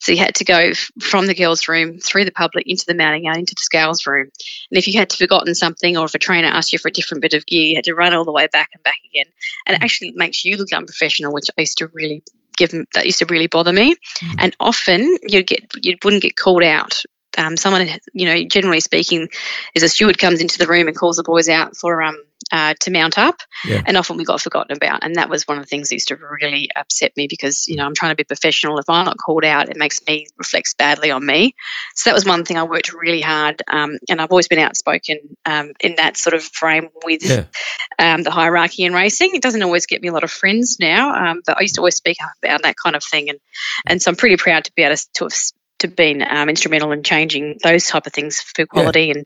So you had to go f- from the girls' room through the public into the mounting yard into the scales room. And if you had forgotten something, or if a trainer asked you for a different bit of gear, you had to run all the way back and back again. And it actually makes you look unprofessional, which I used to really give m- that used to really bother me. And often you'd get you wouldn't get called out. Um, someone, you know, generally speaking, is a steward comes into the room and calls the boys out for um uh, to mount up, Yeah. and often we got forgotten about. And that was one of the things that used to really upset me because you know I'm trying to be professional. If I'm not called out, it makes me reflects badly on me. So that was one thing I worked really hard, um, and I've always been outspoken um, in that sort of frame with Yeah. um, the hierarchy in racing. It doesn't always get me a lot of friends now, um, but I used to always speak up about that kind of thing, and and so I'm pretty proud to be able to, to have to been um, instrumental in changing those type of things for quality and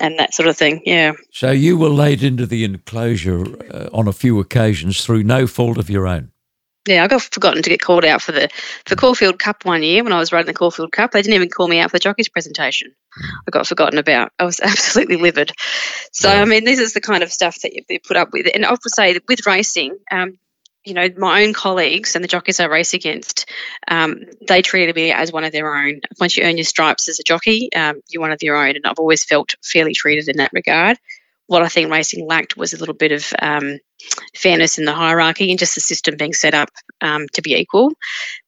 and that sort of thing. Yeah. So you were laid into the enclosure uh, on a few occasions through no fault of your own. Yeah, I got forgotten to get called out for the for Caulfield Cup one year when I was riding the Caulfield Cup. They didn't even call me out for the jockeys presentation. I got forgotten about. I was absolutely livid. So Yeah. I mean, this is the kind of stuff that you, you put up with. And I would say that with racing, um, you know, my own colleagues and the jockeys I race against, um, they treated me as one of their own. Once you earn your stripes as a jockey, um, you're one of your own. And I've always felt fairly treated in that regard. What I think racing lacked was a little bit of um, fairness in the hierarchy and just the system being set up um, to be equal,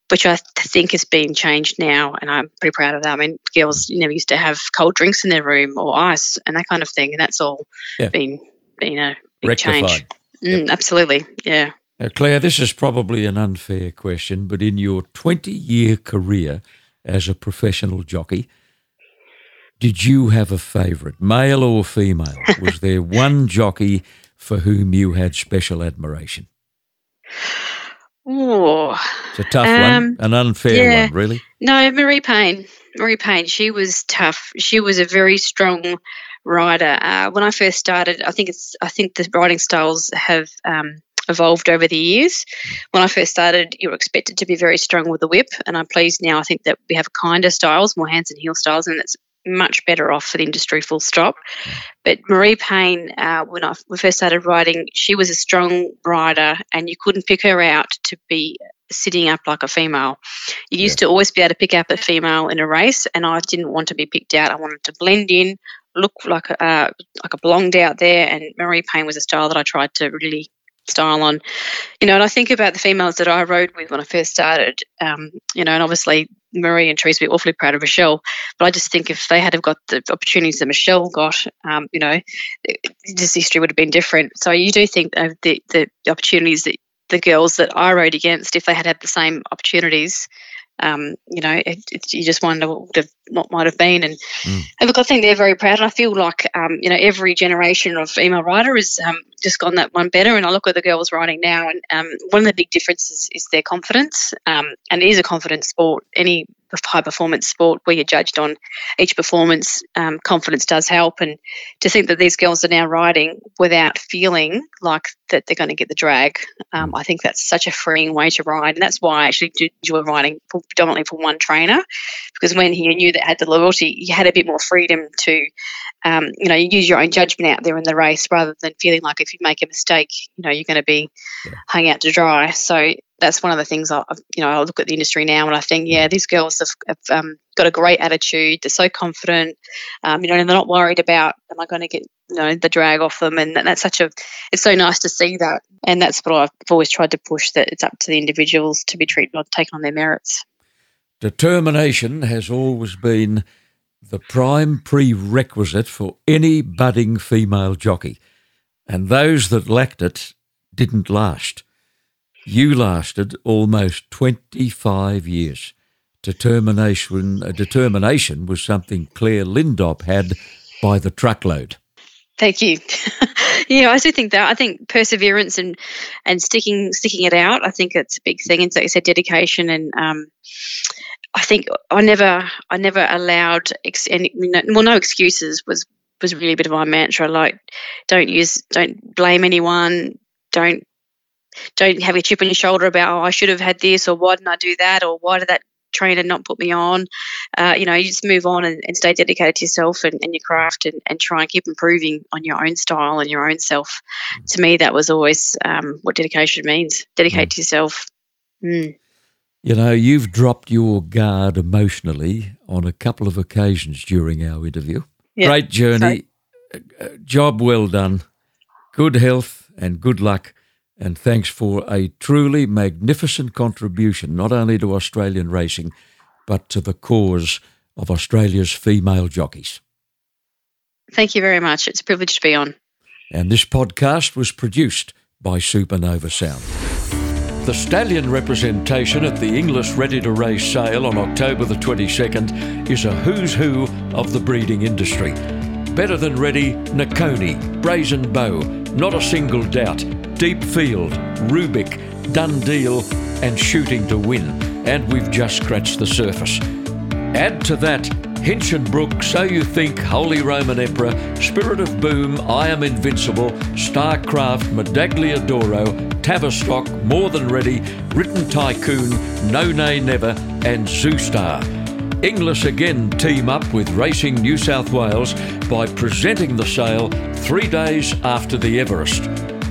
which I think has been changed now. And I'm pretty proud of that. I mean, girls never used to have cold drinks in their room or ice and that kind of thing. And that's all yeah. been, been a big Rectified. change. Mm, yep. Absolutely. Yeah. Now, Clare, this is probably an unfair question, but in your 20 year career as a professional jockey, did you have a favourite, male or female? Was there one jockey for whom you had special admiration? Oh, it's a tough um, one, an unfair yeah. one, really. No, Maree Payne. Maree Payne. She was tough. She was a very strong rider. Uh, when I first started, I think it's. I think the riding styles have um, evolved over the years. When I first started, you were expected to be very strong with the whip, and I'm pleased now. I think that we have kinder styles, more hands and heel styles, and it's much better off for the industry, full stop. But Maree Payne, uh, when I first started riding, she was a strong rider, and you couldn't pick her out to be sitting up like a female. You used yeah. to always be able to pick up a female in a race, and I didn't want to be picked out. I wanted to blend in, look like a, uh, like I belonged out there. And Maree Payne was a style that I tried to really style on. You know, and I think about the females that I rode with when I first started, um, you know, and obviously Maree and Therese be awfully proud of Michelle, but I just think if they had have got the opportunities that Michelle got, um, you know, this history would have been different. So you do think the, the opportunities that the girls that I rode against, if they had had the same opportunities, um, you know, it, it, you just wonder what would have, what might have been. And, mm. and look, I think they're very proud. And I feel like, um, you know, every generation of female rider has um, just gone that one better. And I look at the girls riding now, and um, one of the big differences is their confidence. Um, and it is a confidence sport. Any high performance sport where you're judged on each performance, um, confidence does help. And to think that these girls are now riding without feeling like that they're going to get the drag, um, I think that's such a freeing way to ride. And that's why I actually do enjoy riding predominantly for one trainer, because when he knew that had the loyalty, you had a bit more freedom to, um, you know, use your own judgment out there in the race rather than feeling like if you make a mistake, you know, you're going to be yeah. hung out to dry. So that's one of the things I, you know, I look at the industry now and I think, yeah, these girls have, have um, got a great attitude. They're so confident, um, you know, and they're not worried about, am I going to get, you know, the drag off them? And that's such a, it's so nice to see that. And that's what I've always tried to push that it's up to the individuals to be treated, taken on their merits. Determination has always been the prime prerequisite for any budding female jockey, and those that lacked it didn't last. You lasted almost 25 years. Determination, uh, determination was something Clare Lindop had by the truckload. Thank you. yeah, I do think that. I think perseverance and and sticking sticking it out. I think it's a big thing. And so you said dedication and um, I think I never I never allowed ex- any, well no excuses was was really a bit of my mantra. Like don't use don't blame anyone. Don't don't have a chip on your shoulder about, oh, I should have had this, or why didn't I do that, or why did that trainer not put me on? Uh, you know, you just move on and, and stay dedicated to yourself and, and your craft and, and, try and keep improving on your own style and your own self. To me, that was always um, what dedication means dedicate mm. to yourself. Mm. You know, you've dropped your guard emotionally on a couple of occasions during our interview. Great journey, uh, job well done, good health, and good luck and thanks for a truly magnificent contribution, not only to Australian racing, but to the cause of Australia's female jockeys. Thank you very much. It's a privilege to be on. And this podcast was produced by Supernova Sound. The stallion representation at the Inglis Ready to Race sale on October the 22nd is a who's who of the breeding industry. Better than ready, Nicconi, Brazen Beau, not a single doubt. Deep Field, Rubick, Done Deal, and Shooting to Win. And we've just scratched the surface. Add to that Hinchinbrook, So You Think, Holy Roman Emperor, Spirit of Boom, I Am Invincible, Starcraft, Medaglia d'Oro, Tavistock, More Than Ready, Written Tycoon, No Nay Never, and Zoustar. Inglis again team up with Racing New South Wales by presenting the sale three days after the Everest.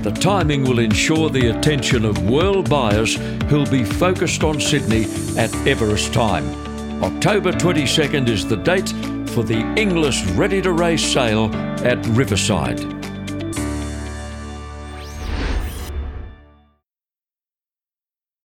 The timing will ensure the attention of world buyers who'll be focused on Sydney at Everest time. October 22nd is the date for the Inglis Ready to Race sale at Riverside.